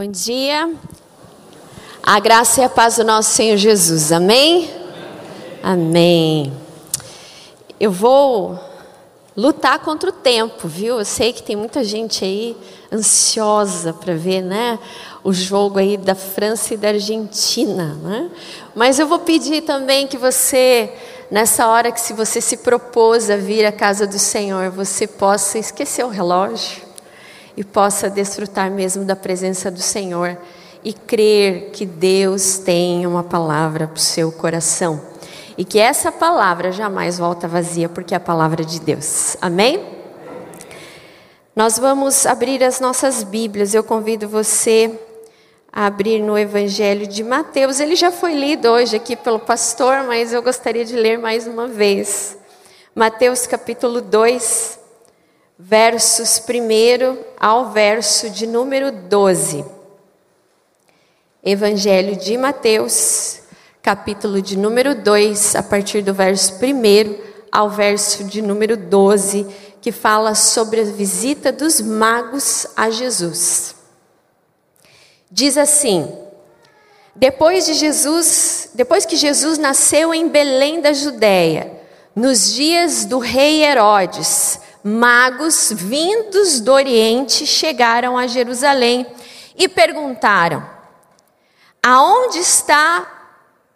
Bom dia. A graça e a paz do nosso Senhor Jesus. Amém? Amém. Eu vou lutar contra o tempo, viu? Eu sei que tem muita gente aí ansiosa para ver, né, o jogo aí da França e da Argentina, né? Mas eu vou pedir também que você nessa hora que se você se propôs a vir à casa do Senhor, você possa esquecer o relógio e possa desfrutar mesmo da presença do Senhor e crer que Deus tem uma palavra para o seu coração. E que essa palavra jamais volta vazia, porque é a palavra de Deus. Amém? Nós vamos abrir as nossas Bíblias. Eu convido você a abrir no Evangelho de Mateus. Ele já foi lido hoje aqui pelo pastor, mas eu gostaria de ler mais uma vez. Mateus capítulo 2, versos 1 ao verso de número 12. Evangelho de Mateus, capítulo de número 2, a partir do verso 1 ao verso de número 12, que fala sobre a visita dos magos a Jesus. Diz assim: Depois de Jesus, depois que Jesus nasceu em Belém da Judéia, nos dias do rei Herodes, magos vindos do Oriente chegaram a Jerusalém e perguntaram: Aonde está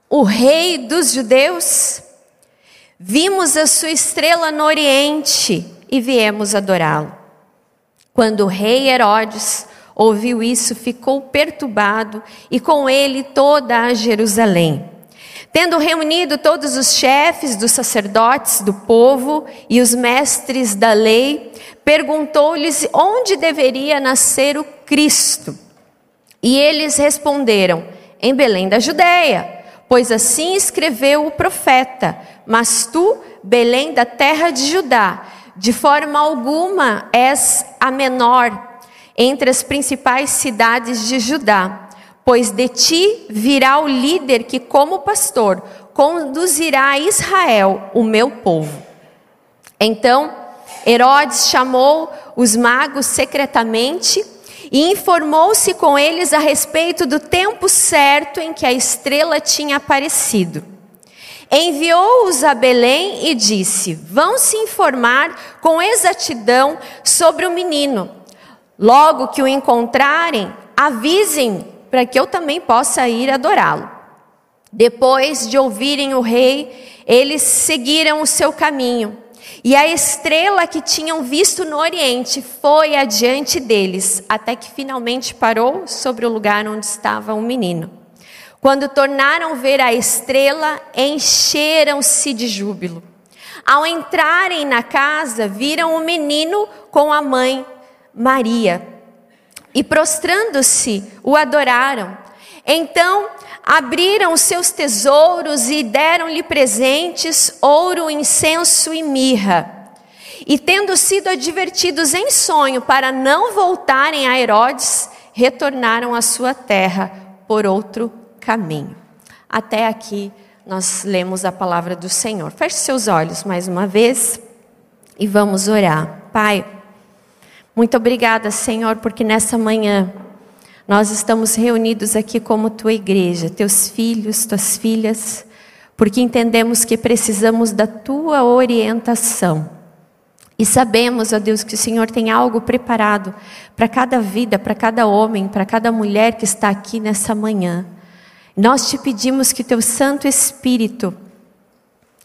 o rei dos judeus? Vimos a sua estrela no Oriente e viemos adorá-lo. Quando o rei Herodes ouviu isso, ficou perturbado e com ele toda a Jerusalém. Tendo reunido todos os chefes dos sacerdotes do povo e os mestres da lei, perguntou-lhes onde deveria nascer o Cristo. E eles responderam: Em Belém da Judéia, pois assim escreveu o profeta. Mas tu, Belém da terra de Judá, de forma alguma és a menor entre as principais cidades de Judá pois de ti virá o líder que, como pastor, conduzirá a Israel, o meu povo. Então, Herodes chamou os magos secretamente e informou-se com eles a respeito do tempo certo em que a estrela tinha aparecido. Enviou-os a Belém e disse: Vão se informar com exatidão sobre o menino. Logo que o encontrarem, avisem para que eu também possa ir adorá-lo. Depois de ouvirem o rei, eles seguiram o seu caminho. E a estrela que tinham visto no Oriente foi adiante deles, até que finalmente parou sobre o lugar onde estava o menino. Quando tornaram ver a estrela, encheram-se de júbilo. Ao entrarem na casa, viram o menino com a mãe, Maria e prostrando-se o adoraram. Então abriram seus tesouros e deram-lhe presentes, ouro, incenso e mirra. E tendo sido advertidos em sonho para não voltarem a Herodes, retornaram à sua terra por outro caminho. Até aqui nós lemos a palavra do Senhor. Feche seus olhos mais uma vez e vamos orar. Pai, muito obrigada, Senhor, porque nessa manhã nós estamos reunidos aqui como tua igreja, teus filhos, tuas filhas, porque entendemos que precisamos da tua orientação. E sabemos, ó Deus, que o Senhor tem algo preparado para cada vida, para cada homem, para cada mulher que está aqui nessa manhã. Nós te pedimos que teu Santo Espírito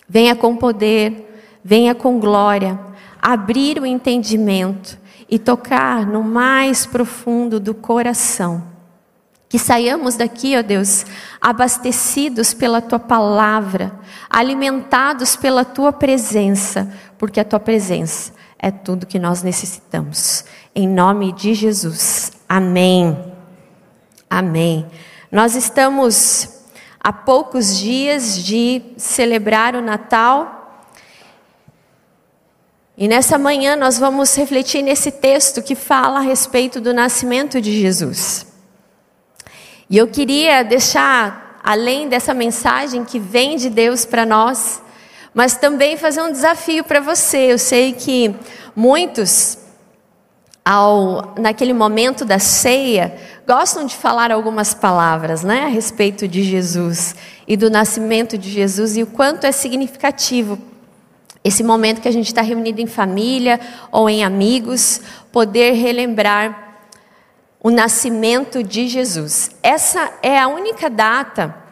venha com poder, venha com glória, abrir o entendimento e tocar no mais profundo do coração. Que saiamos daqui, ó Deus, abastecidos pela tua palavra, alimentados pela tua presença, porque a tua presença é tudo que nós necessitamos. Em nome de Jesus. Amém. Amém. Nós estamos a poucos dias de celebrar o Natal e nessa manhã nós vamos refletir nesse texto que fala a respeito do nascimento de Jesus. E eu queria deixar, além dessa mensagem que vem de Deus para nós, mas também fazer um desafio para você. Eu sei que muitos ao, naquele momento da ceia, gostam de falar algumas palavras né, a respeito de Jesus e do nascimento de Jesus e o quanto é significativo esse momento que a gente está reunido em família ou em amigos, poder relembrar o nascimento de Jesus. Essa é a única data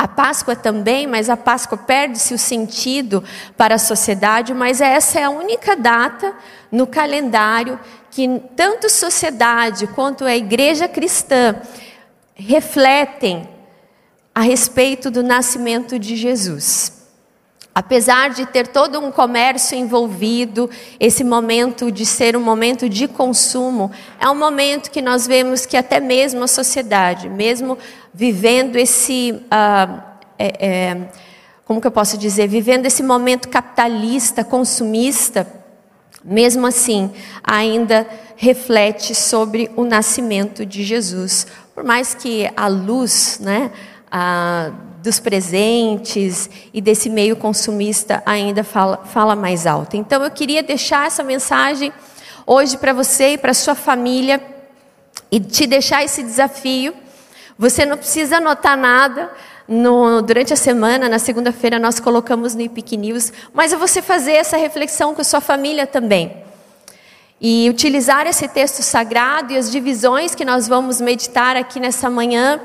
a Páscoa também, mas a Páscoa perde-se o sentido para a sociedade, mas essa é a única data no calendário que tanto sociedade quanto a igreja cristã refletem a respeito do nascimento de Jesus. Apesar de ter todo um comércio envolvido, esse momento de ser um momento de consumo, é um momento que nós vemos que até mesmo a sociedade, mesmo vivendo esse, uh, é, é, como que eu posso dizer, vivendo esse momento capitalista, consumista, mesmo assim, ainda reflete sobre o nascimento de Jesus. Por mais que a luz, né, a, dos presentes e desse meio consumista ainda fala, fala mais alto. Então eu queria deixar essa mensagem hoje para você e para sua família e te deixar esse desafio. Você não precisa anotar nada. No, durante a semana, na segunda-feira, nós colocamos no IPIC News, mas é você fazer essa reflexão com sua família também. E utilizar esse texto sagrado e as divisões que nós vamos meditar aqui nessa manhã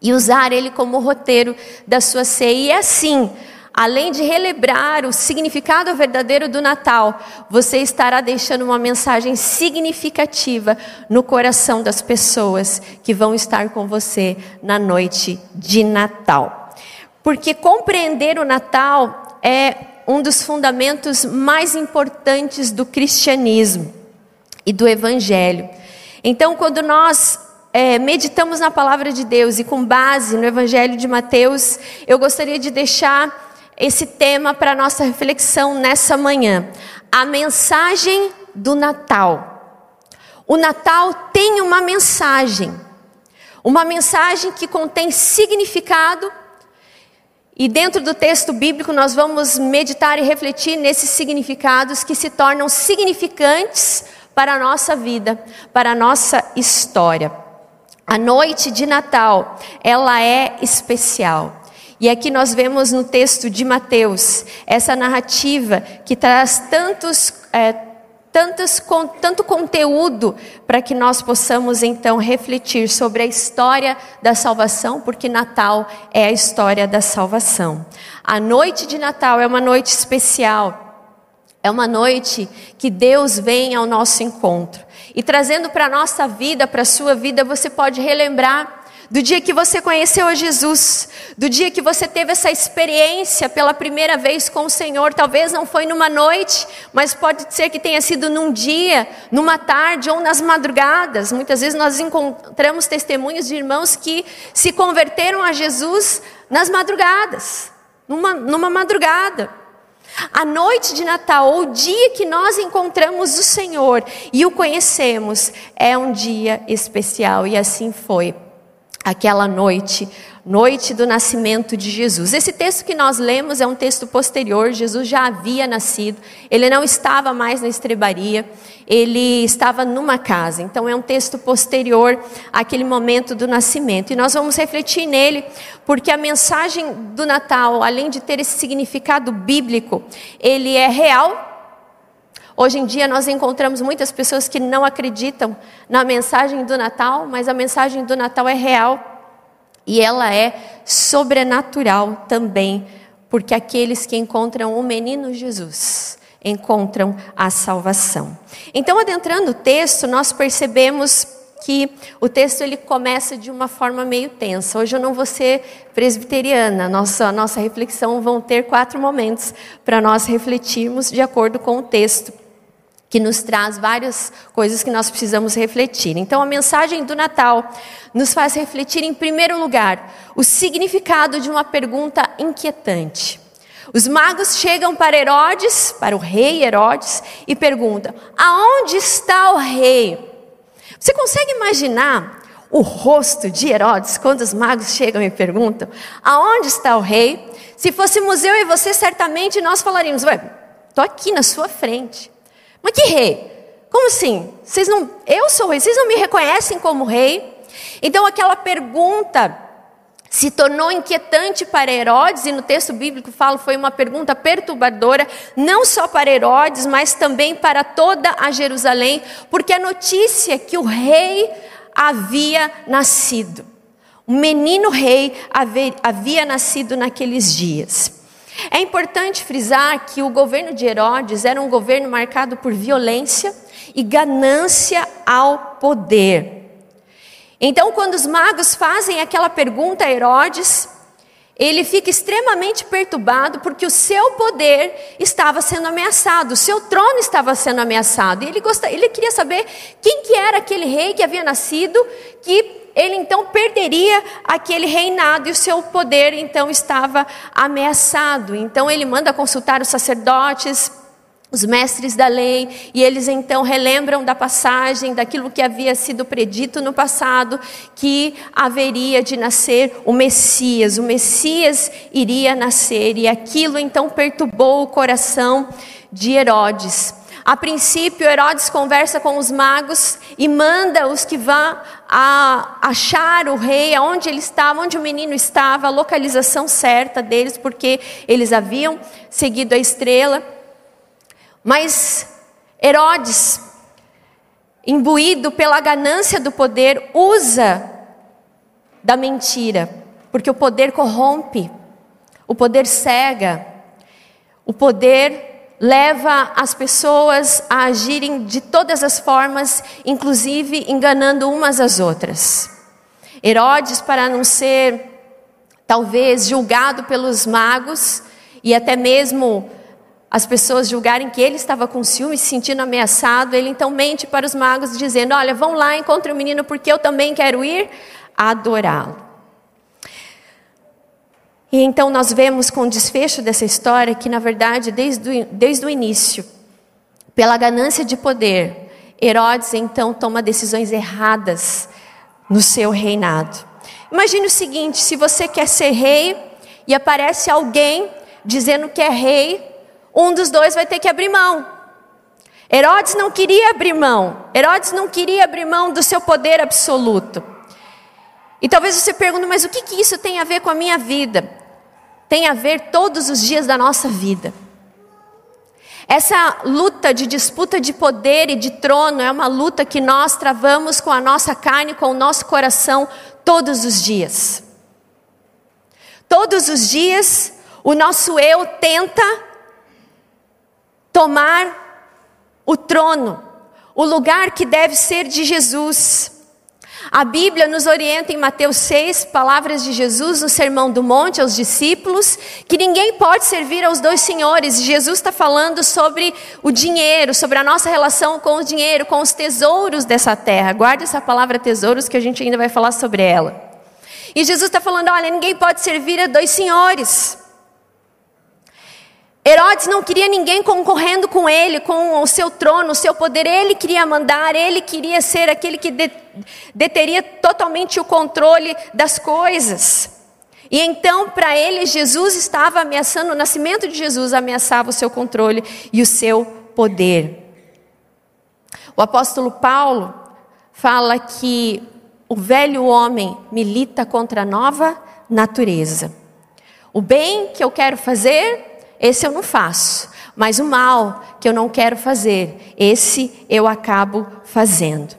e usar ele como roteiro da sua ceia. E assim, além de relembrar o significado verdadeiro do Natal, você estará deixando uma mensagem significativa no coração das pessoas que vão estar com você na noite de Natal. Porque compreender o Natal é um dos fundamentos mais importantes do cristianismo e do evangelho. Então, quando nós é, meditamos na palavra de Deus e com base no Evangelho de Mateus, eu gostaria de deixar esse tema para nossa reflexão nessa manhã. A mensagem do Natal. O Natal tem uma mensagem, uma mensagem que contém significado. E dentro do texto bíblico nós vamos meditar e refletir nesses significados que se tornam significantes para a nossa vida, para a nossa história. A noite de Natal, ela é especial. E aqui nós vemos no texto de Mateus essa narrativa que traz tantos, é, tantos, com, tanto conteúdo para que nós possamos então refletir sobre a história da salvação, porque Natal é a história da salvação. A noite de Natal é uma noite especial. É uma noite que Deus vem ao nosso encontro. E trazendo para a nossa vida, para a sua vida, você pode relembrar do dia que você conheceu a Jesus, do dia que você teve essa experiência pela primeira vez com o Senhor. Talvez não foi numa noite, mas pode ser que tenha sido num dia, numa tarde ou nas madrugadas. Muitas vezes nós encontramos testemunhos de irmãos que se converteram a Jesus nas madrugadas, numa, numa madrugada. A noite de Natal, ou o dia que nós encontramos o Senhor e o conhecemos, é um dia especial. E assim foi. Aquela noite, noite do nascimento de Jesus. Esse texto que nós lemos é um texto posterior, Jesus já havia nascido, ele não estava mais na estrebaria, ele estava numa casa. Então é um texto posterior àquele momento do nascimento. E nós vamos refletir nele, porque a mensagem do Natal, além de ter esse significado bíblico, ele é real Hoje em dia nós encontramos muitas pessoas que não acreditam na mensagem do Natal, mas a mensagem do Natal é real e ela é sobrenatural também, porque aqueles que encontram o menino Jesus encontram a salvação. Então, adentrando o texto, nós percebemos que o texto ele começa de uma forma meio tensa. Hoje eu não vou ser presbiteriana, nossa, nossa reflexão vão ter quatro momentos para nós refletirmos de acordo com o texto que nos traz várias coisas que nós precisamos refletir. Então, a mensagem do Natal nos faz refletir, em primeiro lugar, o significado de uma pergunta inquietante. Os magos chegam para Herodes, para o rei Herodes, e perguntam: Aonde está o rei? Você consegue imaginar o rosto de Herodes quando os magos chegam e perguntam: Aonde está o rei? Se fôssemos eu e você, certamente nós falaríamos: Ué, estou aqui na sua frente. Mas que rei? Como assim? Vocês não, eu sou rei, vocês não me reconhecem como rei? Então aquela pergunta se tornou inquietante para Herodes, e no texto bíblico fala foi uma pergunta perturbadora, não só para Herodes, mas também para toda a Jerusalém, porque a notícia que o rei havia nascido, um menino rei havia nascido naqueles dias. É importante frisar que o governo de Herodes era um governo marcado por violência e ganância ao poder. Então, quando os magos fazem aquela pergunta a Herodes, ele fica extremamente perturbado porque o seu poder estava sendo ameaçado, o seu trono estava sendo ameaçado. E ele, gostaria, ele queria saber quem que era aquele rei que havia nascido, que ele então perderia aquele reinado e o seu poder então estava ameaçado. Então ele manda consultar os sacerdotes, os mestres da lei, e eles então relembram da passagem, daquilo que havia sido predito no passado, que haveria de nascer o Messias, o Messias iria nascer, e aquilo então perturbou o coração de Herodes. A princípio, Herodes conversa com os magos e manda os que a achar o rei, aonde ele estava, onde o menino estava, a localização certa deles, porque eles haviam seguido a estrela. Mas Herodes, imbuído pela ganância do poder, usa da mentira, porque o poder corrompe, o poder cega, o poder leva as pessoas a agirem de todas as formas, inclusive enganando umas às outras. Herodes, para não ser talvez julgado pelos magos e até mesmo as pessoas julgarem que ele estava com ciúme, se sentindo ameaçado, ele então mente para os magos, dizendo: Olha, vão lá, encontre o menino, porque eu também quero ir adorá-lo. E então nós vemos com o desfecho dessa história que, na verdade, desde o, desde o início, pela ganância de poder, Herodes então toma decisões erradas no seu reinado. Imagine o seguinte: se você quer ser rei e aparece alguém dizendo que é rei, um dos dois vai ter que abrir mão. Herodes não queria abrir mão. Herodes não queria abrir mão do seu poder absoluto. E talvez você pergunte, mas o que, que isso tem a ver com a minha vida? Tem a ver todos os dias da nossa vida. Essa luta de disputa de poder e de trono é uma luta que nós travamos com a nossa carne, com o nosso coração, todos os dias. Todos os dias, o nosso eu tenta tomar o trono, o lugar que deve ser de Jesus. A Bíblia nos orienta em Mateus 6, palavras de Jesus no Sermão do Monte aos discípulos, que ninguém pode servir aos dois senhores. Jesus está falando sobre o dinheiro, sobre a nossa relação com o dinheiro, com os tesouros dessa terra. Guarde essa palavra tesouros que a gente ainda vai falar sobre ela. E Jesus está falando: olha, ninguém pode servir a dois senhores. Herodes não queria ninguém concorrendo com ele, com o seu trono, o seu poder. Ele queria mandar, ele queria ser aquele que deteria totalmente o controle das coisas. E então, para ele, Jesus estava ameaçando, o nascimento de Jesus ameaçava o seu controle e o seu poder. O apóstolo Paulo fala que o velho homem milita contra a nova natureza. O bem que eu quero fazer, esse eu não faço. Mas o mal que eu não quero fazer, esse eu acabo fazendo.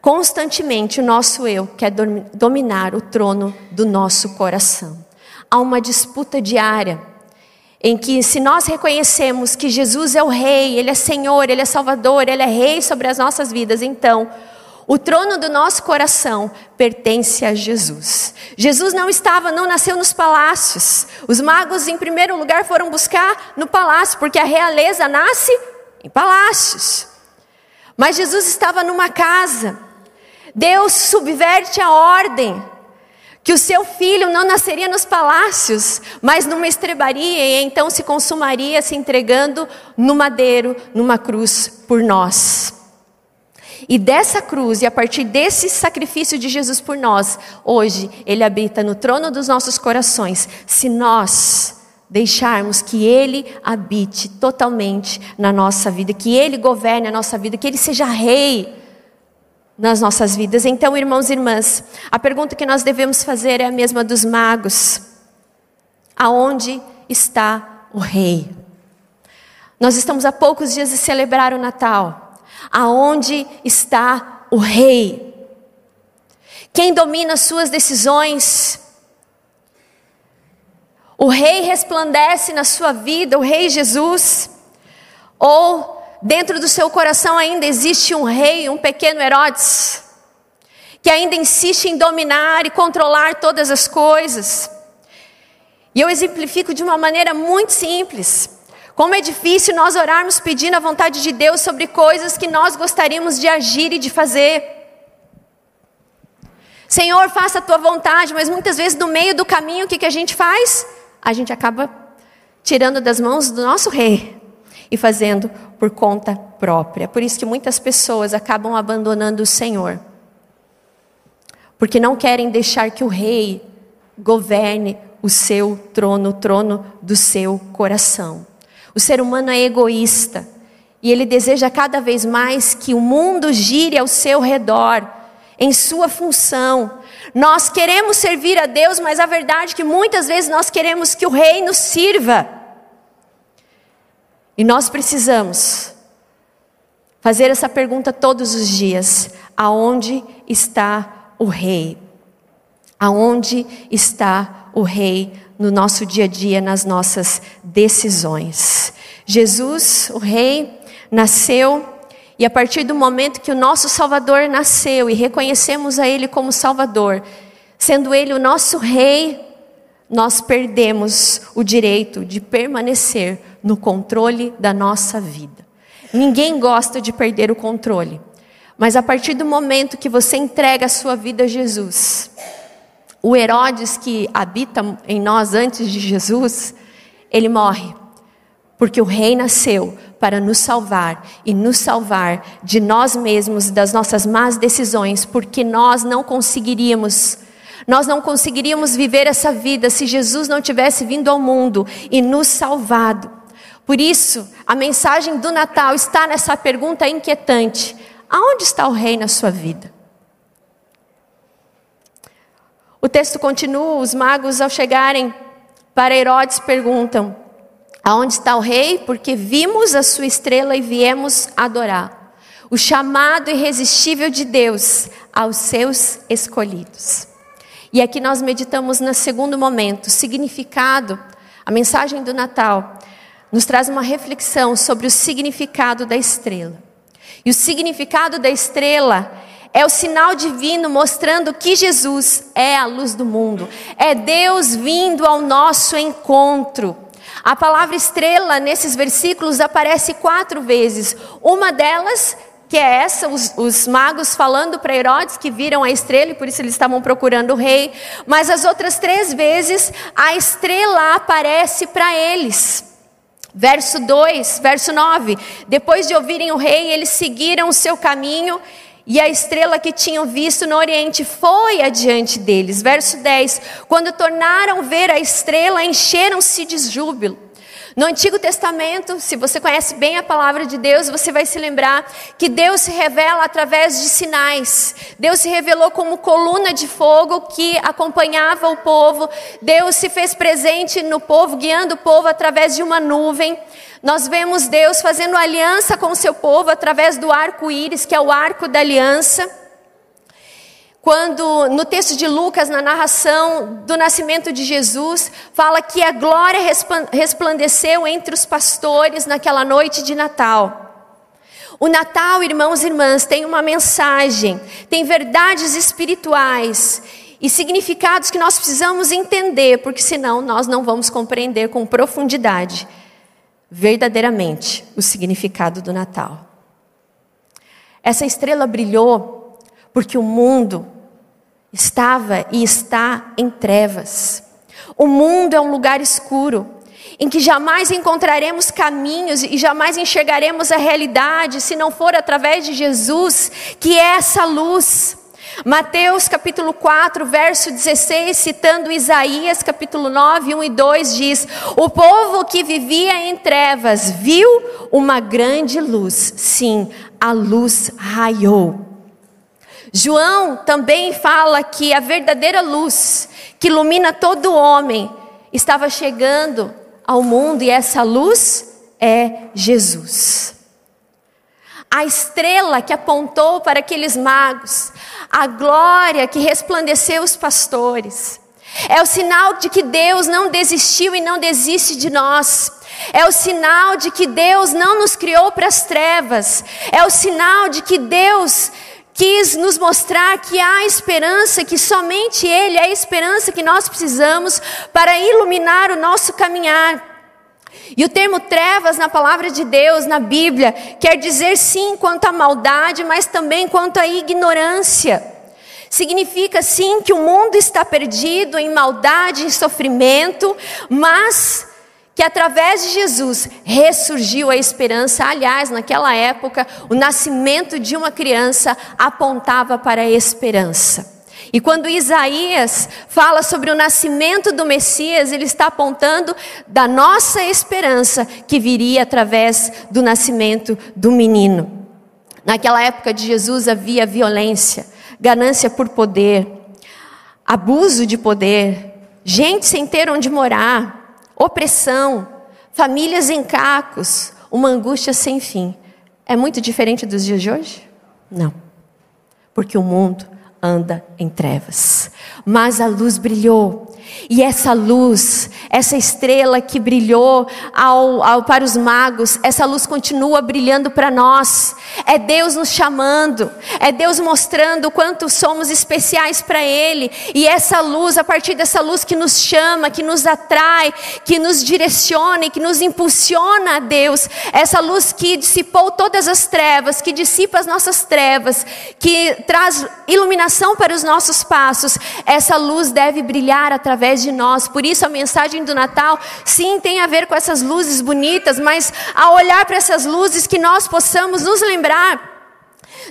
Constantemente o nosso eu quer dominar o trono do nosso coração. Há uma disputa diária em que, se nós reconhecemos que Jesus é o Rei, Ele é Senhor, Ele é Salvador, Ele é Rei sobre as nossas vidas, então o trono do nosso coração pertence a Jesus. Jesus não estava, não nasceu nos palácios. Os magos, em primeiro lugar, foram buscar no palácio, porque a realeza nasce em palácios. Mas Jesus estava numa casa. Deus subverte a ordem que o seu filho não nasceria nos palácios, mas numa estrebaria e então se consumaria se entregando no madeiro, numa cruz por nós. E dessa cruz, e a partir desse sacrifício de Jesus por nós, hoje Ele habita no trono dos nossos corações, se nós deixarmos que Ele habite totalmente na nossa vida, que Ele governe a nossa vida, que Ele seja rei nas nossas vidas. Então, irmãos e irmãs, a pergunta que nós devemos fazer é a mesma dos magos: aonde está o rei? Nós estamos a poucos dias de celebrar o Natal. Aonde está o rei? Quem domina as suas decisões? O rei resplandece na sua vida, o rei Jesus? Ou dentro do seu coração ainda existe um rei, um pequeno Herodes, que ainda insiste em dominar e controlar todas as coisas? E eu exemplifico de uma maneira muito simples. Como é difícil nós orarmos pedindo a vontade de Deus sobre coisas que nós gostaríamos de agir e de fazer. Senhor, faça a tua vontade, mas muitas vezes no meio do caminho o que, que a gente faz? a gente acaba tirando das mãos do nosso rei e fazendo por conta própria. Por isso que muitas pessoas acabam abandonando o Senhor. Porque não querem deixar que o rei governe o seu trono, o trono do seu coração. O ser humano é egoísta e ele deseja cada vez mais que o mundo gire ao seu redor, em sua função, nós queremos servir a Deus, mas a verdade é que muitas vezes nós queremos que o rei nos sirva. E nós precisamos fazer essa pergunta todos os dias: aonde está o rei? Aonde está o rei no nosso dia a dia, nas nossas decisões? Jesus, o rei, nasceu e a partir do momento que o nosso Salvador nasceu e reconhecemos a Ele como Salvador, sendo Ele o nosso Rei, nós perdemos o direito de permanecer no controle da nossa vida. Ninguém gosta de perder o controle, mas a partir do momento que você entrega a sua vida a Jesus, o Herodes que habita em nós antes de Jesus, ele morre, porque o Rei nasceu para nos salvar e nos salvar de nós mesmos, das nossas más decisões, porque nós não conseguiríamos. Nós não conseguiríamos viver essa vida se Jesus não tivesse vindo ao mundo e nos salvado. Por isso, a mensagem do Natal está nessa pergunta inquietante: aonde está o rei na sua vida? O texto continua: os magos, ao chegarem para Herodes, perguntam: Aonde está o rei? Porque vimos a sua estrela e viemos adorar. O chamado irresistível de Deus aos seus escolhidos. E aqui nós meditamos no segundo momento, significado, a mensagem do Natal nos traz uma reflexão sobre o significado da estrela. E o significado da estrela é o sinal divino mostrando que Jesus é a luz do mundo, é Deus vindo ao nosso encontro. A palavra estrela nesses versículos aparece quatro vezes. Uma delas, que é essa, os, os magos falando para Herodes que viram a estrela e por isso eles estavam procurando o rei. Mas as outras três vezes, a estrela aparece para eles. Verso 2, verso 9. Depois de ouvirem o rei, eles seguiram o seu caminho e a estrela que tinham visto no Oriente foi adiante deles. Verso 10: Quando tornaram ver a estrela, encheram-se de júbilo. No Antigo Testamento, se você conhece bem a palavra de Deus, você vai se lembrar que Deus se revela através de sinais. Deus se revelou como coluna de fogo que acompanhava o povo. Deus se fez presente no povo, guiando o povo através de uma nuvem. Nós vemos Deus fazendo aliança com o seu povo através do arco-íris, que é o arco da aliança. Quando no texto de Lucas, na narração do nascimento de Jesus, fala que a glória resplandeceu entre os pastores naquela noite de Natal. O Natal, irmãos e irmãs, tem uma mensagem, tem verdades espirituais e significados que nós precisamos entender, porque senão nós não vamos compreender com profundidade verdadeiramente o significado do Natal. Essa estrela brilhou porque o mundo estava e está em trevas. O mundo é um lugar escuro, em que jamais encontraremos caminhos e jamais enxergaremos a realidade se não for através de Jesus, que é essa luz. Mateus capítulo 4, verso 16, citando Isaías capítulo 9, 1 e 2, diz: O povo que vivia em trevas viu uma grande luz. Sim, a luz raiou. João também fala que a verdadeira luz que ilumina todo homem estava chegando ao mundo e essa luz é Jesus. A estrela que apontou para aqueles magos, a glória que resplandeceu os pastores. É o sinal de que Deus não desistiu e não desiste de nós. É o sinal de que Deus não nos criou para as trevas. É o sinal de que Deus quis nos mostrar que há esperança, que somente Ele é a esperança que nós precisamos para iluminar o nosso caminhar. E o termo trevas na palavra de Deus, na Bíblia, quer dizer sim quanto à maldade, mas também quanto à ignorância. Significa sim que o mundo está perdido em maldade, em sofrimento, mas que através de Jesus ressurgiu a esperança. Aliás, naquela época, o nascimento de uma criança apontava para a esperança. E quando Isaías fala sobre o nascimento do Messias, ele está apontando da nossa esperança que viria através do nascimento do menino. Naquela época de Jesus havia violência, ganância por poder, abuso de poder, gente sem ter onde morar, opressão, famílias em cacos, uma angústia sem fim. É muito diferente dos dias de hoje? Não. Porque o mundo anda em trevas. Mas a luz brilhou e essa luz, essa estrela que brilhou ao, ao, para os magos, essa luz continua brilhando para nós. É Deus nos chamando, é Deus mostrando o quanto somos especiais para Ele. E essa luz, a partir dessa luz que nos chama, que nos atrai, que nos direciona e que nos impulsiona a Deus, essa luz que dissipou todas as trevas, que dissipa as nossas trevas, que traz iluminação para os nossos passos, essa luz deve brilhar através através de nós. Por isso a mensagem do Natal, sim, tem a ver com essas luzes bonitas, mas ao olhar para essas luzes que nós possamos nos lembrar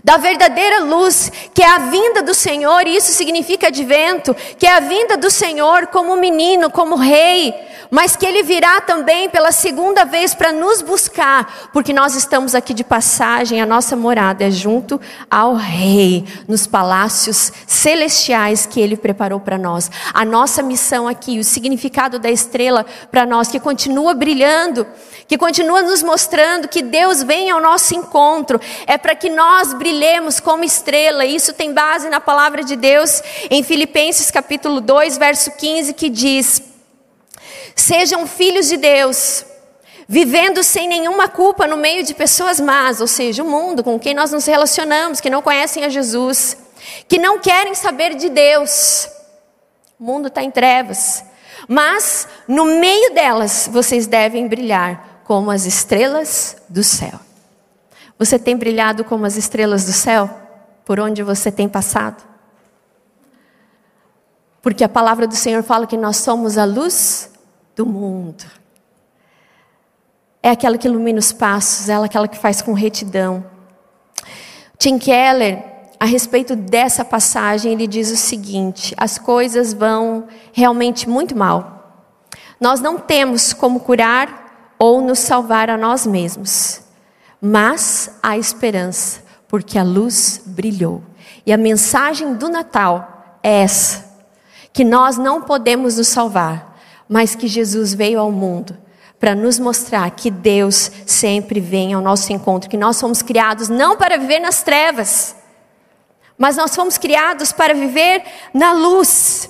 da verdadeira luz, que é a vinda do Senhor, e isso significa advento, que é a vinda do Senhor como menino, como rei, mas que ele virá também pela segunda vez para nos buscar, porque nós estamos aqui de passagem, a nossa morada é junto ao rei, nos palácios celestiais que ele preparou para nós. A nossa missão aqui, o significado da estrela para nós que continua brilhando, que continua nos mostrando que Deus vem ao nosso encontro, é para que nós brilhemos como estrela. Isso tem base na palavra de Deus em Filipenses capítulo 2, verso 15, que diz: Sejam filhos de Deus, vivendo sem nenhuma culpa no meio de pessoas más, ou seja, o mundo com quem nós nos relacionamos, que não conhecem a Jesus, que não querem saber de Deus. O mundo está em trevas. Mas no meio delas vocês devem brilhar como as estrelas do céu. Você tem brilhado como as estrelas do céu por onde você tem passado? Porque a palavra do Senhor fala que nós somos a luz do mundo. É aquela que ilumina os passos, é aquela que faz com retidão. Tim Keller, a respeito dessa passagem, ele diz o seguinte: as coisas vão realmente muito mal. Nós não temos como curar ou nos salvar a nós mesmos. Mas há esperança, porque a luz brilhou. E a mensagem do Natal é essa: que nós não podemos nos salvar, mas que Jesus veio ao mundo para nos mostrar que Deus sempre vem ao nosso encontro, que nós somos criados não para viver nas trevas, mas nós fomos criados para viver na luz.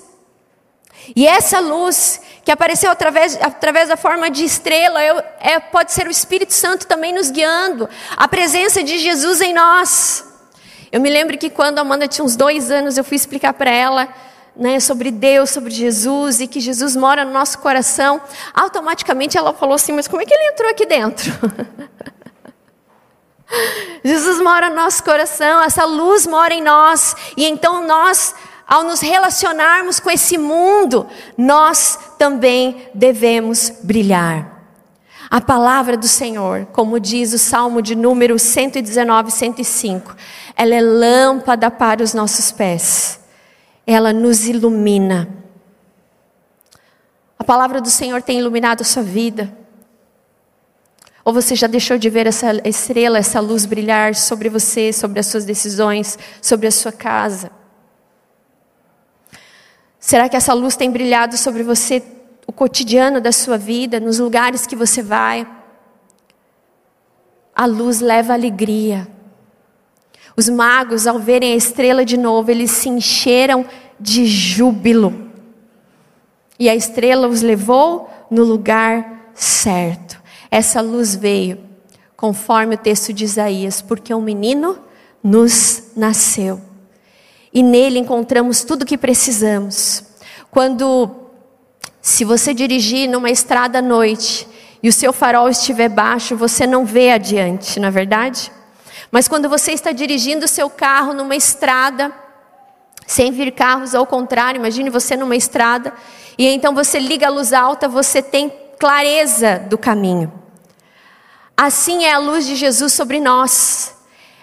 E essa luz que apareceu através, através da forma de estrela, é, é, pode ser o Espírito Santo também nos guiando, a presença de Jesus em nós. Eu me lembro que quando a Amanda tinha uns dois anos, eu fui explicar para ela né, sobre Deus, sobre Jesus e que Jesus mora no nosso coração. Automaticamente ela falou assim: Mas como é que ele entrou aqui dentro? Jesus mora no nosso coração, essa luz mora em nós, e então nós ao nos relacionarmos com esse mundo, nós também devemos brilhar. A palavra do Senhor, como diz o Salmo de número 119, 105, ela é lâmpada para os nossos pés, ela nos ilumina. A palavra do Senhor tem iluminado a sua vida. Ou você já deixou de ver essa estrela, essa luz brilhar sobre você, sobre as suas decisões, sobre a sua casa? Será que essa luz tem brilhado sobre você o cotidiano da sua vida, nos lugares que você vai. A luz leva alegria. Os magos, ao verem a estrela de novo, eles se encheram de júbilo. E a estrela os levou no lugar certo. Essa luz veio, conforme o texto de Isaías, porque um menino nos nasceu. E nele encontramos tudo o que precisamos. Quando se você dirigir numa estrada à noite e o seu farol estiver baixo, você não vê adiante, na é verdade? Mas quando você está dirigindo o seu carro numa estrada, sem vir carros, ao contrário, imagine você numa estrada, e então você liga a luz alta, você tem clareza do caminho. Assim é a luz de Jesus sobre nós,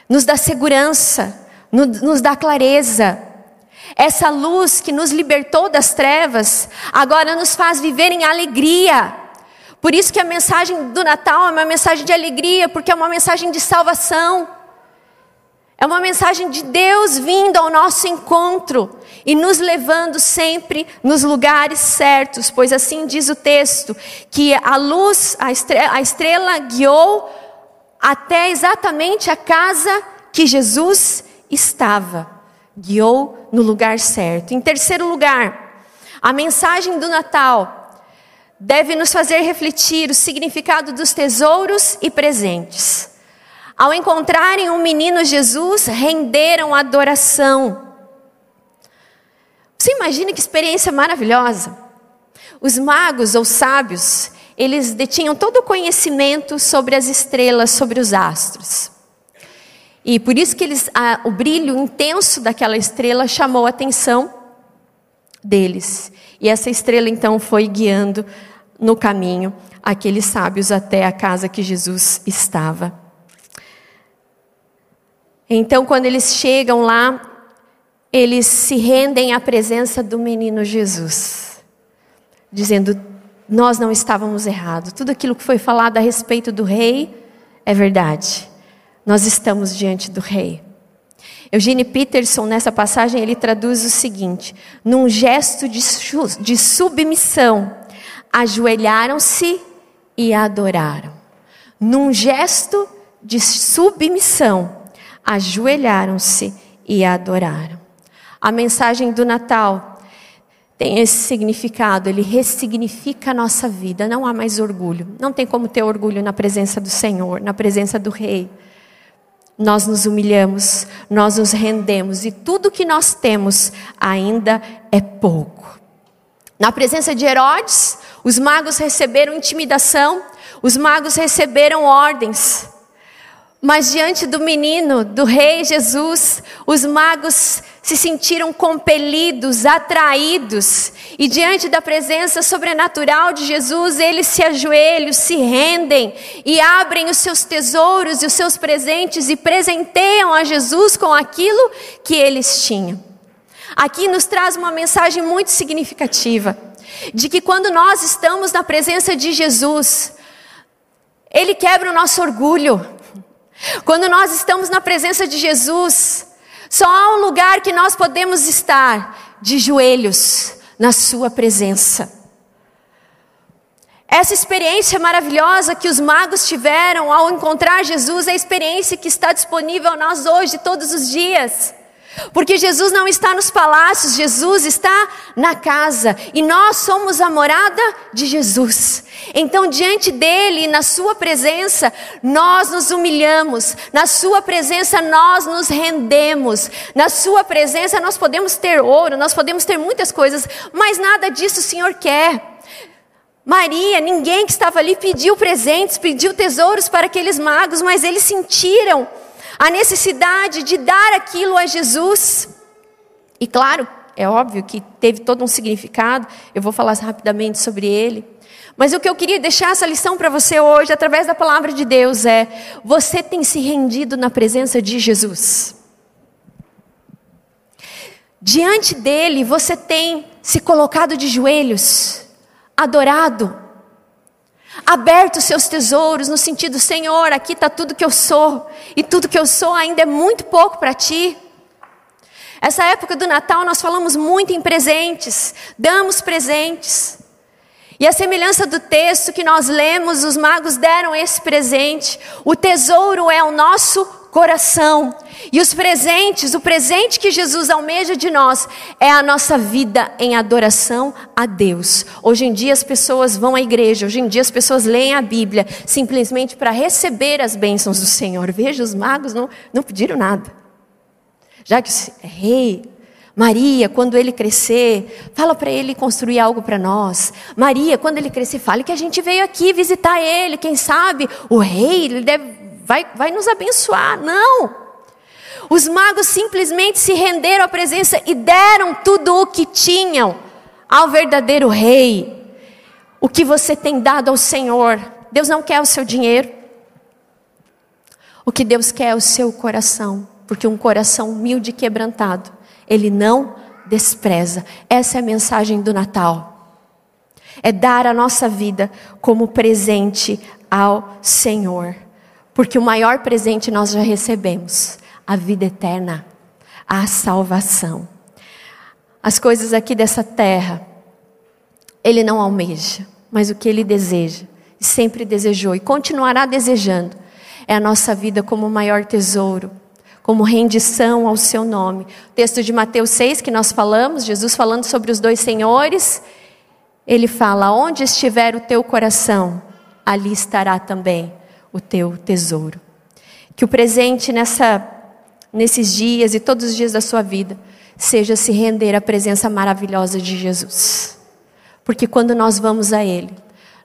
nos dá segurança, nos dá clareza, essa luz que nos libertou das trevas, agora nos faz viver em alegria. Por isso que a mensagem do Natal é uma mensagem de alegria, porque é uma mensagem de salvação. É uma mensagem de Deus vindo ao nosso encontro e nos levando sempre nos lugares certos, pois assim diz o texto, que a luz, a estrela, a estrela guiou até exatamente a casa que Jesus estava guiou no lugar certo. Em terceiro lugar, a mensagem do Natal deve nos fazer refletir o significado dos tesouros e presentes. Ao encontrarem o um menino Jesus, renderam adoração. Você imagina que experiência maravilhosa? Os magos ou sábios, eles detinham todo o conhecimento sobre as estrelas, sobre os astros. E por isso que eles, a, o brilho intenso daquela estrela chamou a atenção deles. E essa estrela então foi guiando no caminho aqueles sábios até a casa que Jesus estava. Então, quando eles chegam lá, eles se rendem à presença do menino Jesus, dizendo: Nós não estávamos errados, tudo aquilo que foi falado a respeito do rei é verdade nós estamos diante do Rei. Eugene Peterson, nessa passagem, ele traduz o seguinte: num gesto de, de submissão, ajoelharam-se e adoraram. Num gesto de submissão, ajoelharam-se e adoraram. A mensagem do Natal tem esse significado, ele ressignifica a nossa vida. Não há mais orgulho. Não tem como ter orgulho na presença do Senhor, na presença do Rei nós nos humilhamos, nós nos rendemos e tudo que nós temos ainda é pouco. Na presença de Herodes, os magos receberam intimidação, os magos receberam ordens. Mas diante do menino, do rei Jesus, os magos se sentiram compelidos, atraídos, e diante da presença sobrenatural de Jesus, eles se ajoelham, se rendem e abrem os seus tesouros e os seus presentes e presenteiam a Jesus com aquilo que eles tinham. Aqui nos traz uma mensagem muito significativa, de que quando nós estamos na presença de Jesus, Ele quebra o nosso orgulho, quando nós estamos na presença de Jesus, só há um lugar que nós podemos estar de joelhos na Sua presença. Essa experiência maravilhosa que os magos tiveram ao encontrar Jesus é a experiência que está disponível a nós hoje, todos os dias. Porque Jesus não está nos palácios, Jesus está na casa e nós somos a morada de Jesus. Então, diante dele, na sua presença, nós nos humilhamos, na sua presença nós nos rendemos, na sua presença nós podemos ter ouro, nós podemos ter muitas coisas, mas nada disso o Senhor quer. Maria, ninguém que estava ali pediu presentes, pediu tesouros para aqueles magos, mas eles sentiram a necessidade de dar aquilo a Jesus. E claro, é óbvio que teve todo um significado, eu vou falar rapidamente sobre ele. Mas o que eu queria deixar essa lição para você hoje, através da palavra de Deus, é: você tem se rendido na presença de Jesus. Diante dele, você tem se colocado de joelhos, adorado, aberto seus tesouros, no sentido, Senhor, aqui está tudo que eu sou, e tudo que eu sou ainda é muito pouco para ti. Essa época do Natal nós falamos muito em presentes, damos presentes. E a semelhança do texto que nós lemos, os magos deram esse presente. O tesouro é o nosso coração. E os presentes, o presente que Jesus almeja de nós é a nossa vida em adoração a Deus. Hoje em dia as pessoas vão à igreja, hoje em dia as pessoas leem a Bíblia simplesmente para receber as bênçãos do Senhor. Veja, os magos não, não pediram nada. Já que o rei, Maria, quando ele crescer, fala para ele construir algo para nós. Maria, quando ele crescer, fale que a gente veio aqui visitar ele. Quem sabe o rei ele deve, vai, vai nos abençoar. Não! Os magos simplesmente se renderam à presença e deram tudo o que tinham ao verdadeiro rei. O que você tem dado ao Senhor. Deus não quer o seu dinheiro. O que Deus quer é o seu coração. Porque um coração humilde e quebrantado, Ele não despreza. Essa é a mensagem do Natal. É dar a nossa vida como presente ao Senhor. Porque o maior presente nós já recebemos a vida eterna, a salvação. As coisas aqui dessa terra, Ele não almeja, mas o que Ele deseja, sempre desejou e continuará desejando, é a nossa vida como o maior tesouro, como rendição ao Seu nome. O texto de Mateus 6 que nós falamos, Jesus falando sobre os dois senhores, ele fala: Onde estiver o teu coração, ali estará também o teu tesouro. Que o presente nessa nesses dias e todos os dias da sua vida, seja se render à presença maravilhosa de Jesus. Porque quando nós vamos a Ele,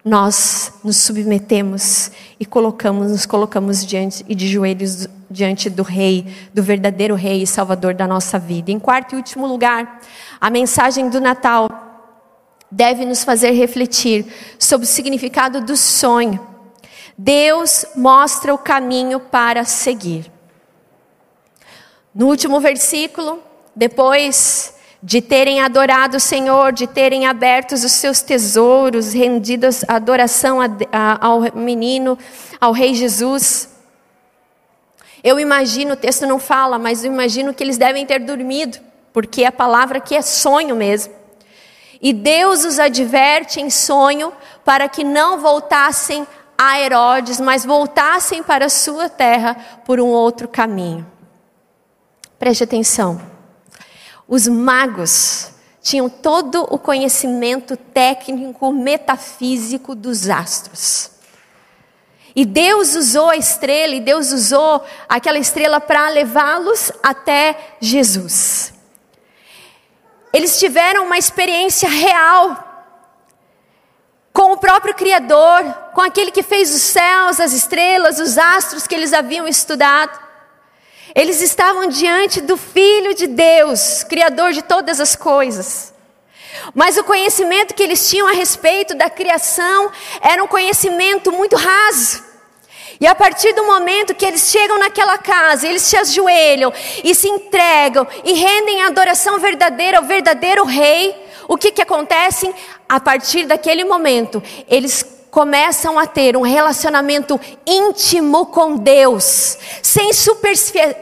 nós nos submetemos e colocamos, nos colocamos diante e de joelhos diante do Rei, do verdadeiro Rei e Salvador da nossa vida. Em quarto e último lugar, a mensagem do Natal deve nos fazer refletir sobre o significado do sonho. Deus mostra o caminho para seguir. No último versículo, depois de terem adorado o Senhor, de terem abertos os seus tesouros, rendidos a adoração ao menino, ao Rei Jesus. Eu imagino, o texto não fala, mas eu imagino que eles devem ter dormido, porque a palavra aqui é sonho mesmo. E Deus os adverte em sonho para que não voltassem a Herodes, mas voltassem para a sua terra por um outro caminho. Preste atenção. Os magos tinham todo o conhecimento técnico, metafísico dos astros. E Deus usou a estrela, e Deus usou aquela estrela para levá-los até Jesus. Eles tiveram uma experiência real com o próprio Criador, com aquele que fez os céus, as estrelas, os astros que eles haviam estudado. Eles estavam diante do Filho de Deus, Criador de todas as coisas. Mas o conhecimento que eles tinham a respeito da criação era um conhecimento muito raso. E a partir do momento que eles chegam naquela casa, eles se ajoelham e se entregam e rendem a adoração verdadeira ao verdadeiro Rei, o que, que acontece? A partir daquele momento, eles começam a ter um relacionamento íntimo com Deus, sem,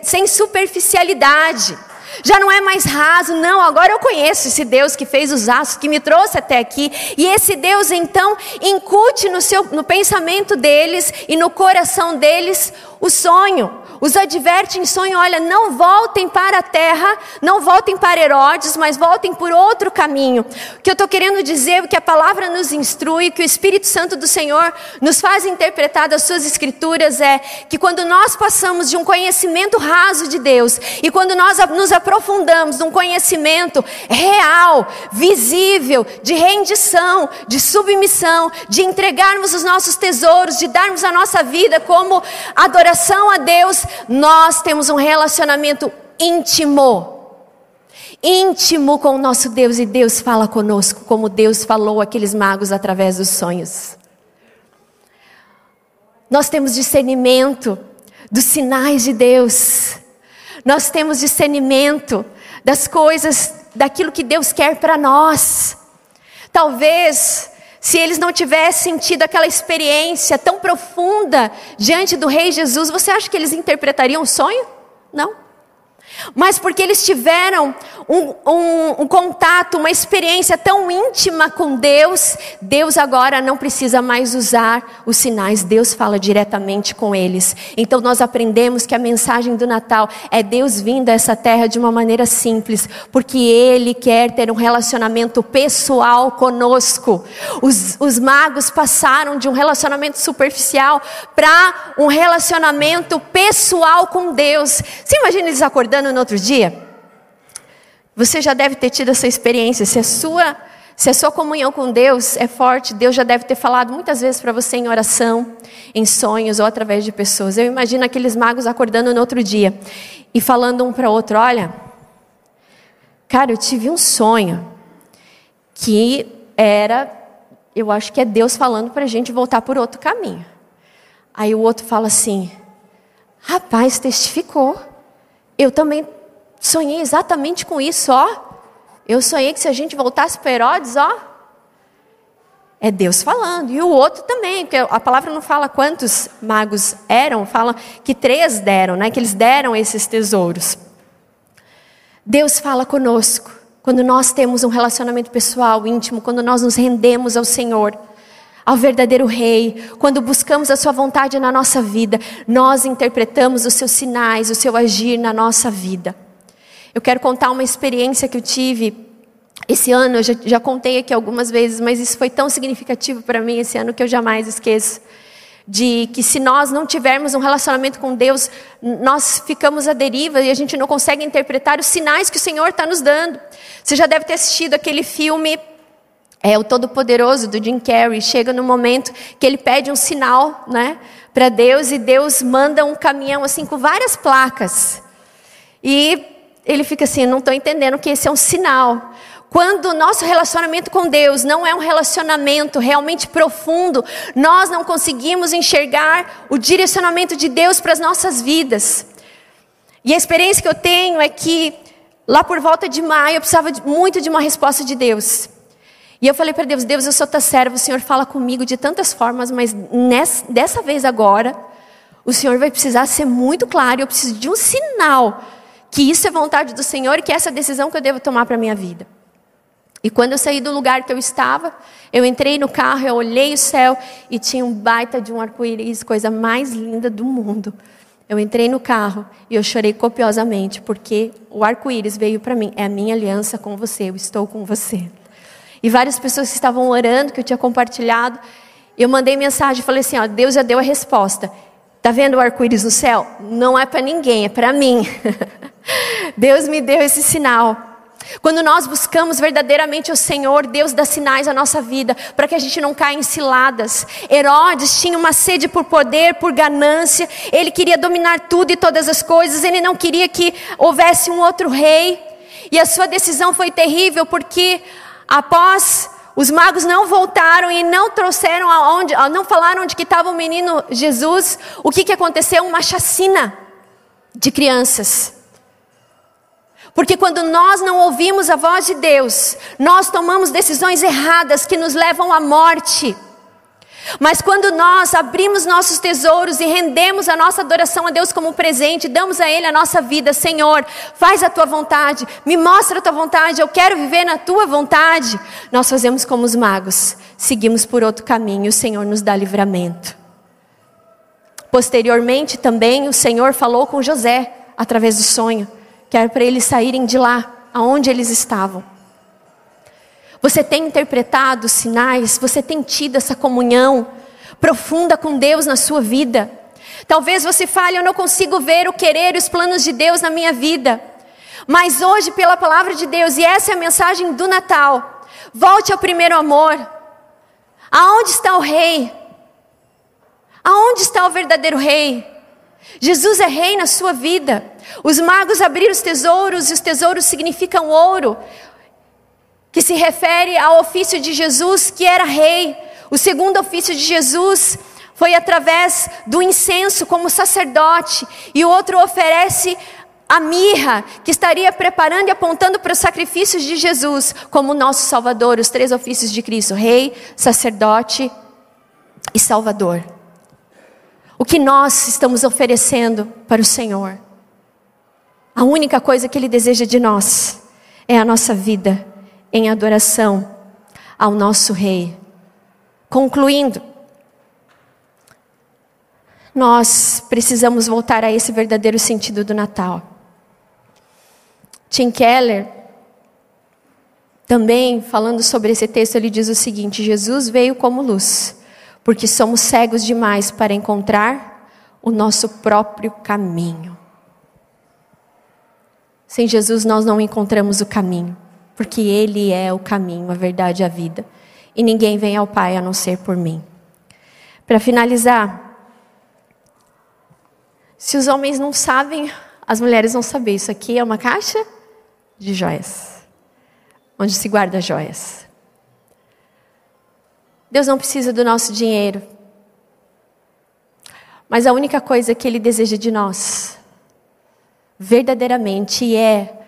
sem superficialidade. Já não é mais raso, não. Agora eu conheço esse Deus que fez os astros, que me trouxe até aqui. E esse Deus então incute no, seu, no pensamento deles e no coração deles o sonho os adverte em sonho: olha, não voltem para a terra, não voltem para Herodes, mas voltem por outro caminho. O que eu estou querendo dizer, o que a palavra nos instrui, que o Espírito Santo do Senhor nos faz interpretar das suas escrituras é que quando nós passamos de um conhecimento raso de Deus e quando nós nos aprofundamos num conhecimento real, visível, de rendição, de submissão, de entregarmos os nossos tesouros, de darmos a nossa vida como adoração a Deus, nós temos um relacionamento íntimo. íntimo com o nosso Deus e Deus fala conosco, como Deus falou aqueles magos através dos sonhos. Nós temos discernimento dos sinais de Deus. Nós temos discernimento das coisas, daquilo que Deus quer para nós. Talvez, se eles não tivessem tido aquela experiência tão profunda diante do Rei Jesus, você acha que eles interpretariam o sonho? Não mas porque eles tiveram um, um, um, contato, uma experiência tão íntima com Deus, Deus agora não precisa mais usar os sinais, Deus fala diretamente com eles. Então nós aprendemos que a mensagem do Natal é Deus vindo a essa terra de uma maneira simples, porque Ele quer ter um relacionamento pessoal conosco. Os, os magos passaram de um relacionamento superficial para um relacionamento pessoal com Deus. Você imagina eles acordando no outro dia? Você já deve ter tido essa experiência. Se a sua, se a sua comunhão com Deus é forte, Deus já deve ter falado muitas vezes para você em oração, em sonhos ou através de pessoas. Eu imagino aqueles magos acordando no outro dia e falando um para o outro: Olha, cara, eu tive um sonho que era, eu acho que é Deus falando para a gente voltar por outro caminho. Aí o outro fala assim: Rapaz, testificou. Eu também sonhei exatamente com isso, ó. Eu sonhei que se a gente voltasse para Herodes, ó, é Deus falando. E o outro também, porque a palavra não fala quantos magos eram, fala que três deram, né? Que eles deram esses tesouros. Deus fala conosco quando nós temos um relacionamento pessoal, íntimo, quando nós nos rendemos ao Senhor ao verdadeiro Rei, quando buscamos a Sua vontade na nossa vida, nós interpretamos os seus sinais, o seu agir na nossa vida. Eu quero contar uma experiência que eu tive esse ano, eu já, já contei aqui algumas vezes, mas isso foi tão significativo para mim esse ano que eu jamais esqueço. De que se nós não tivermos um relacionamento com Deus, nós ficamos à deriva e a gente não consegue interpretar os sinais que o Senhor está nos dando. Você já deve ter assistido aquele filme é o Todo-Poderoso do Jim Carrey chega no momento que ele pede um sinal, né, para Deus e Deus manda um caminhão assim com várias placas. E ele fica assim, não estou entendendo que esse é um sinal. Quando o nosso relacionamento com Deus não é um relacionamento realmente profundo, nós não conseguimos enxergar o direcionamento de Deus para as nossas vidas. E a experiência que eu tenho é que lá por volta de maio eu precisava muito de uma resposta de Deus. E eu falei para Deus: Deus, eu sou tua serva, o Senhor fala comigo de tantas formas, mas nessa, dessa vez agora, o Senhor vai precisar ser muito claro. Eu preciso de um sinal que isso é vontade do Senhor e que essa é a decisão que eu devo tomar para a minha vida. E quando eu saí do lugar que eu estava, eu entrei no carro, eu olhei o céu e tinha um baita de um arco-íris, coisa mais linda do mundo. Eu entrei no carro e eu chorei copiosamente, porque o arco-íris veio para mim. É a minha aliança com você, eu estou com você. E várias pessoas que estavam orando, que eu tinha compartilhado, eu mandei mensagem falei assim: ó, Deus já deu a resposta. Tá vendo o arco-íris no céu? Não é para ninguém, é para mim. Deus me deu esse sinal. Quando nós buscamos verdadeiramente o Senhor, Deus dá sinais à nossa vida para que a gente não caia em ciladas. Herodes tinha uma sede por poder, por ganância, ele queria dominar tudo e todas as coisas, ele não queria que houvesse um outro rei. E a sua decisão foi terrível porque Após os magos não voltaram e não trouxeram aonde, não falaram de que estava o menino Jesus, o que, que aconteceu? Uma chacina de crianças. Porque quando nós não ouvimos a voz de Deus, nós tomamos decisões erradas que nos levam à morte. Mas quando nós abrimos nossos tesouros e rendemos a nossa adoração a Deus como presente, damos a Ele a nossa vida, Senhor, faz a tua vontade, me mostra a tua vontade, eu quero viver na tua vontade. Nós fazemos como os magos, seguimos por outro caminho, o Senhor nos dá livramento. Posteriormente também o Senhor falou com José através do sonho, que era para eles saírem de lá, aonde eles estavam. Você tem interpretado sinais? Você tem tido essa comunhão profunda com Deus na sua vida? Talvez você fale, eu não consigo ver o querer e os planos de Deus na minha vida. Mas hoje, pela palavra de Deus, e essa é a mensagem do Natal, volte ao primeiro amor. Aonde está o rei? Aonde está o verdadeiro rei? Jesus é rei na sua vida. Os magos abriram os tesouros e os tesouros significam ouro, que se refere ao ofício de Jesus, que era rei. O segundo ofício de Jesus foi através do incenso como sacerdote, e o outro oferece a mirra, que estaria preparando e apontando para os sacrifícios de Jesus, como nosso Salvador, os três ofícios de Cristo: Rei, sacerdote e Salvador. O que nós estamos oferecendo para o Senhor? A única coisa que Ele deseja de nós é a nossa vida em adoração ao nosso Rei. Concluindo, nós precisamos voltar a esse verdadeiro sentido do Natal. Tim Keller, também falando sobre esse texto, ele diz o seguinte: Jesus veio como luz, porque somos cegos demais para encontrar o nosso próprio caminho. Sem Jesus nós não encontramos o caminho, porque Ele é o caminho, a verdade e a vida. E ninguém vem ao Pai a não ser por mim. Para finalizar, se os homens não sabem, as mulheres vão saber. Isso aqui é uma caixa de joias, onde se guarda joias. Deus não precisa do nosso dinheiro, mas a única coisa que Ele deseja de nós, verdadeiramente, é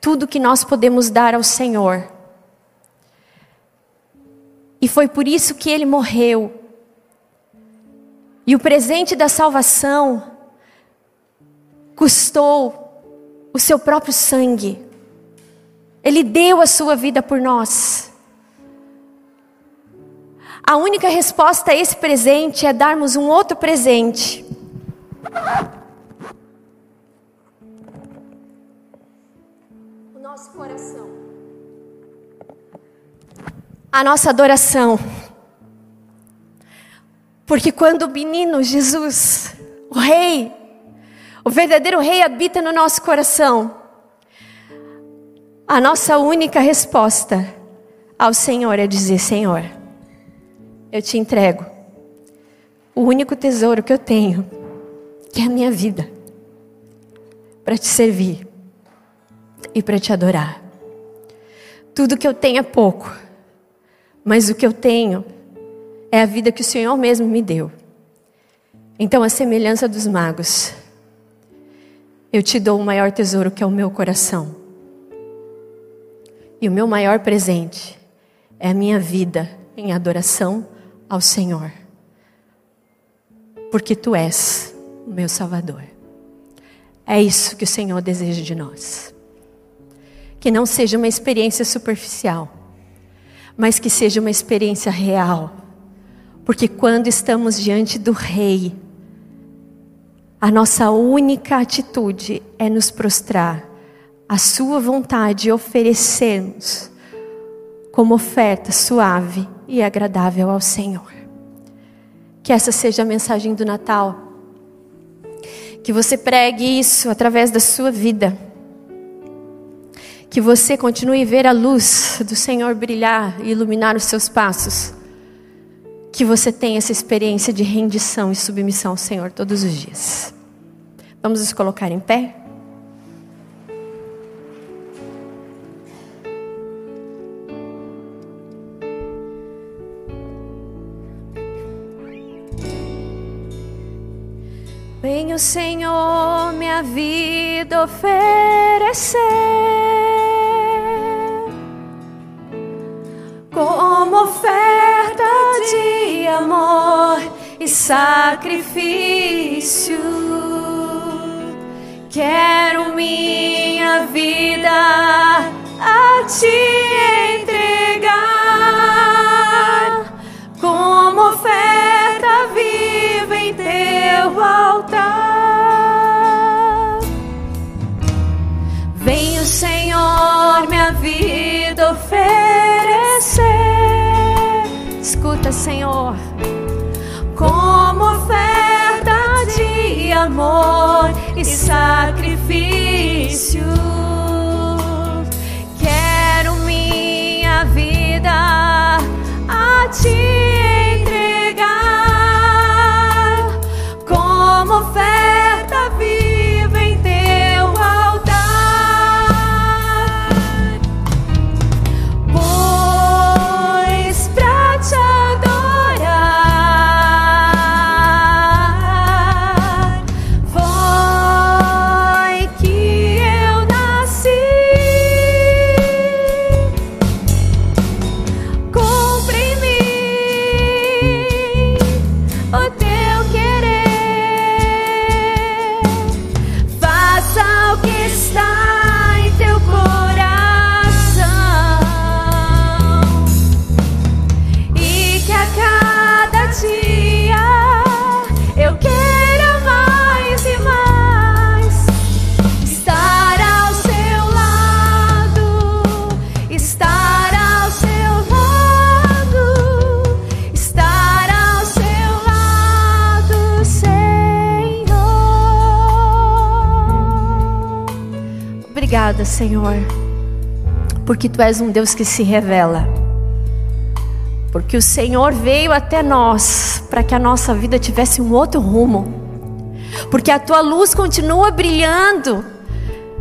tudo que nós podemos dar ao Senhor. E foi por isso que Ele morreu. E o presente da salvação custou o seu próprio sangue. Ele deu a sua vida por nós. A única resposta a esse presente é darmos um outro presente. Nosso coração. A nossa adoração. Porque quando o menino Jesus, o Rei, o verdadeiro Rei habita no nosso coração, a nossa única resposta ao Senhor é dizer: Senhor, eu te entrego o único tesouro que eu tenho, que é a minha vida, para te servir e para te adorar. Tudo que eu tenho é pouco, mas o que eu tenho é a vida que o Senhor mesmo me deu. Então, a semelhança dos magos, eu te dou o maior tesouro que é o meu coração. E o meu maior presente é a minha vida em adoração ao Senhor. Porque tu és o meu Salvador. É isso que o Senhor deseja de nós. Que não seja uma experiência superficial, mas que seja uma experiência real. Porque quando estamos diante do Rei, a nossa única atitude é nos prostrar a sua vontade e oferecermos como oferta suave e agradável ao Senhor. Que essa seja a mensagem do Natal. Que você pregue isso através da sua vida. Que você continue a ver a luz do Senhor brilhar e iluminar os seus passos. Que você tenha essa experiência de rendição e submissão ao Senhor todos os dias. Vamos nos colocar em pé? Vem o Senhor minha vida oferecer como oferta de amor e sacrifício. Quero minha vida a te entregar como oferta teu altar. Vem o Senhor minha vida oferecer. Escuta, Senhor, como oferta de amor e sacrifício. Quero minha vida a ti Senhor, porque tu és um Deus que se revela. Porque o Senhor veio até nós para que a nossa vida tivesse um outro rumo. Porque a tua luz continua brilhando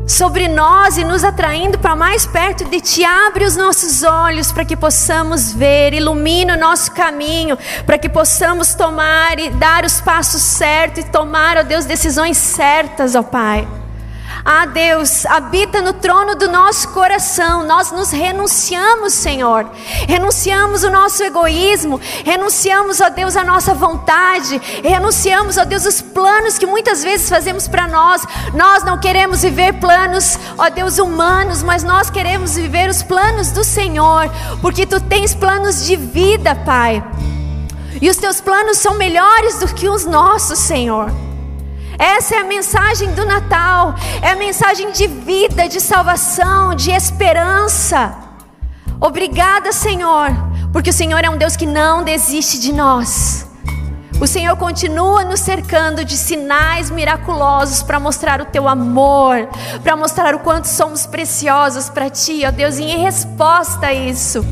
sobre nós e nos atraindo para mais perto de ti. Abre os nossos olhos para que possamos ver, ilumina o nosso caminho, para que possamos tomar e dar os passos certos e tomar, ó Deus, decisões certas, ó Pai. Ah, Deus, habita no trono do nosso coração. Nós nos renunciamos, Senhor. Renunciamos o nosso egoísmo. Renunciamos, ó Deus, a nossa vontade. Renunciamos, ó Deus, os planos que muitas vezes fazemos para nós. Nós não queremos viver planos, ó Deus, humanos, mas nós queremos viver os planos do Senhor, porque tu tens planos de vida, Pai. E os teus planos são melhores do que os nossos, Senhor. Essa é a mensagem do Natal, é a mensagem de vida, de salvação, de esperança. Obrigada, Senhor, porque o Senhor é um Deus que não desiste de nós. O Senhor continua nos cercando de sinais miraculosos para mostrar o teu amor, para mostrar o quanto somos preciosos para ti, ó Deus, e em resposta a isso.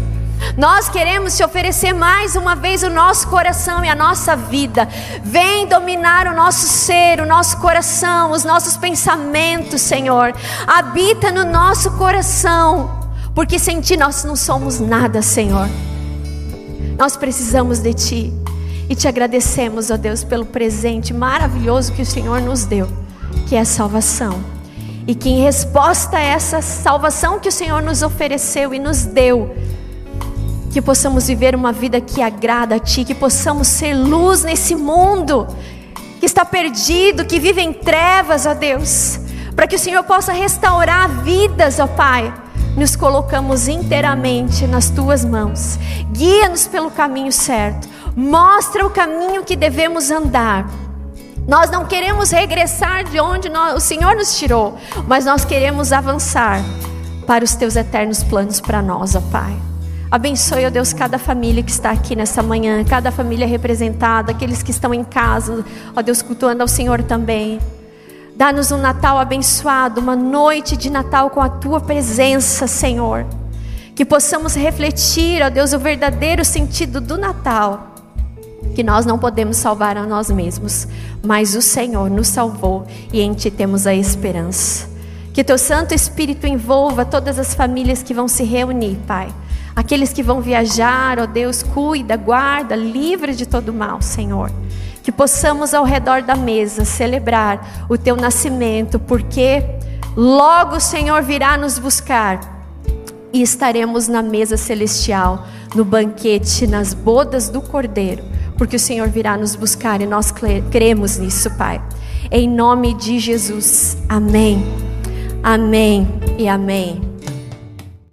Nós queremos te oferecer mais uma vez o nosso coração e a nossa vida. Vem dominar o nosso ser, o nosso coração, os nossos pensamentos, Senhor. Habita no nosso coração, porque sem ti nós não somos nada, Senhor. Nós precisamos de ti e te agradecemos, ó Deus, pelo presente maravilhoso que o Senhor nos deu, que é a salvação. E que em resposta a essa salvação que o Senhor nos ofereceu e nos deu, que possamos viver uma vida que agrada a Ti, que possamos ser luz nesse mundo que está perdido, que vive em trevas, ó Deus, para que o Senhor possa restaurar vidas, ó Pai. Nos colocamos inteiramente nas tuas mãos. Guia-nos pelo caminho certo. Mostra o caminho que devemos andar. Nós não queremos regressar de onde nós, o Senhor nos tirou, mas nós queremos avançar para os teus eternos planos para nós, ó Pai. Abençoe, ó Deus, cada família que está aqui nessa manhã, cada família representada, aqueles que estão em casa, ó Deus, cultuando ao Senhor também. Dá-nos um Natal abençoado, uma noite de Natal com a tua presença, Senhor. Que possamos refletir, ó Deus, o verdadeiro sentido do Natal. Que nós não podemos salvar a nós mesmos, mas o Senhor nos salvou e em Ti temos a esperança. Que Teu Santo Espírito envolva todas as famílias que vão se reunir, Pai Aqueles que vão viajar, ó Deus, cuida, guarda, livre de todo mal, Senhor. Que possamos ao redor da mesa celebrar o teu nascimento, porque logo o Senhor virá nos buscar e estaremos na mesa celestial, no banquete, nas bodas do Cordeiro, porque o Senhor virá nos buscar e nós cremos nisso, Pai. Em nome de Jesus. Amém. Amém e amém.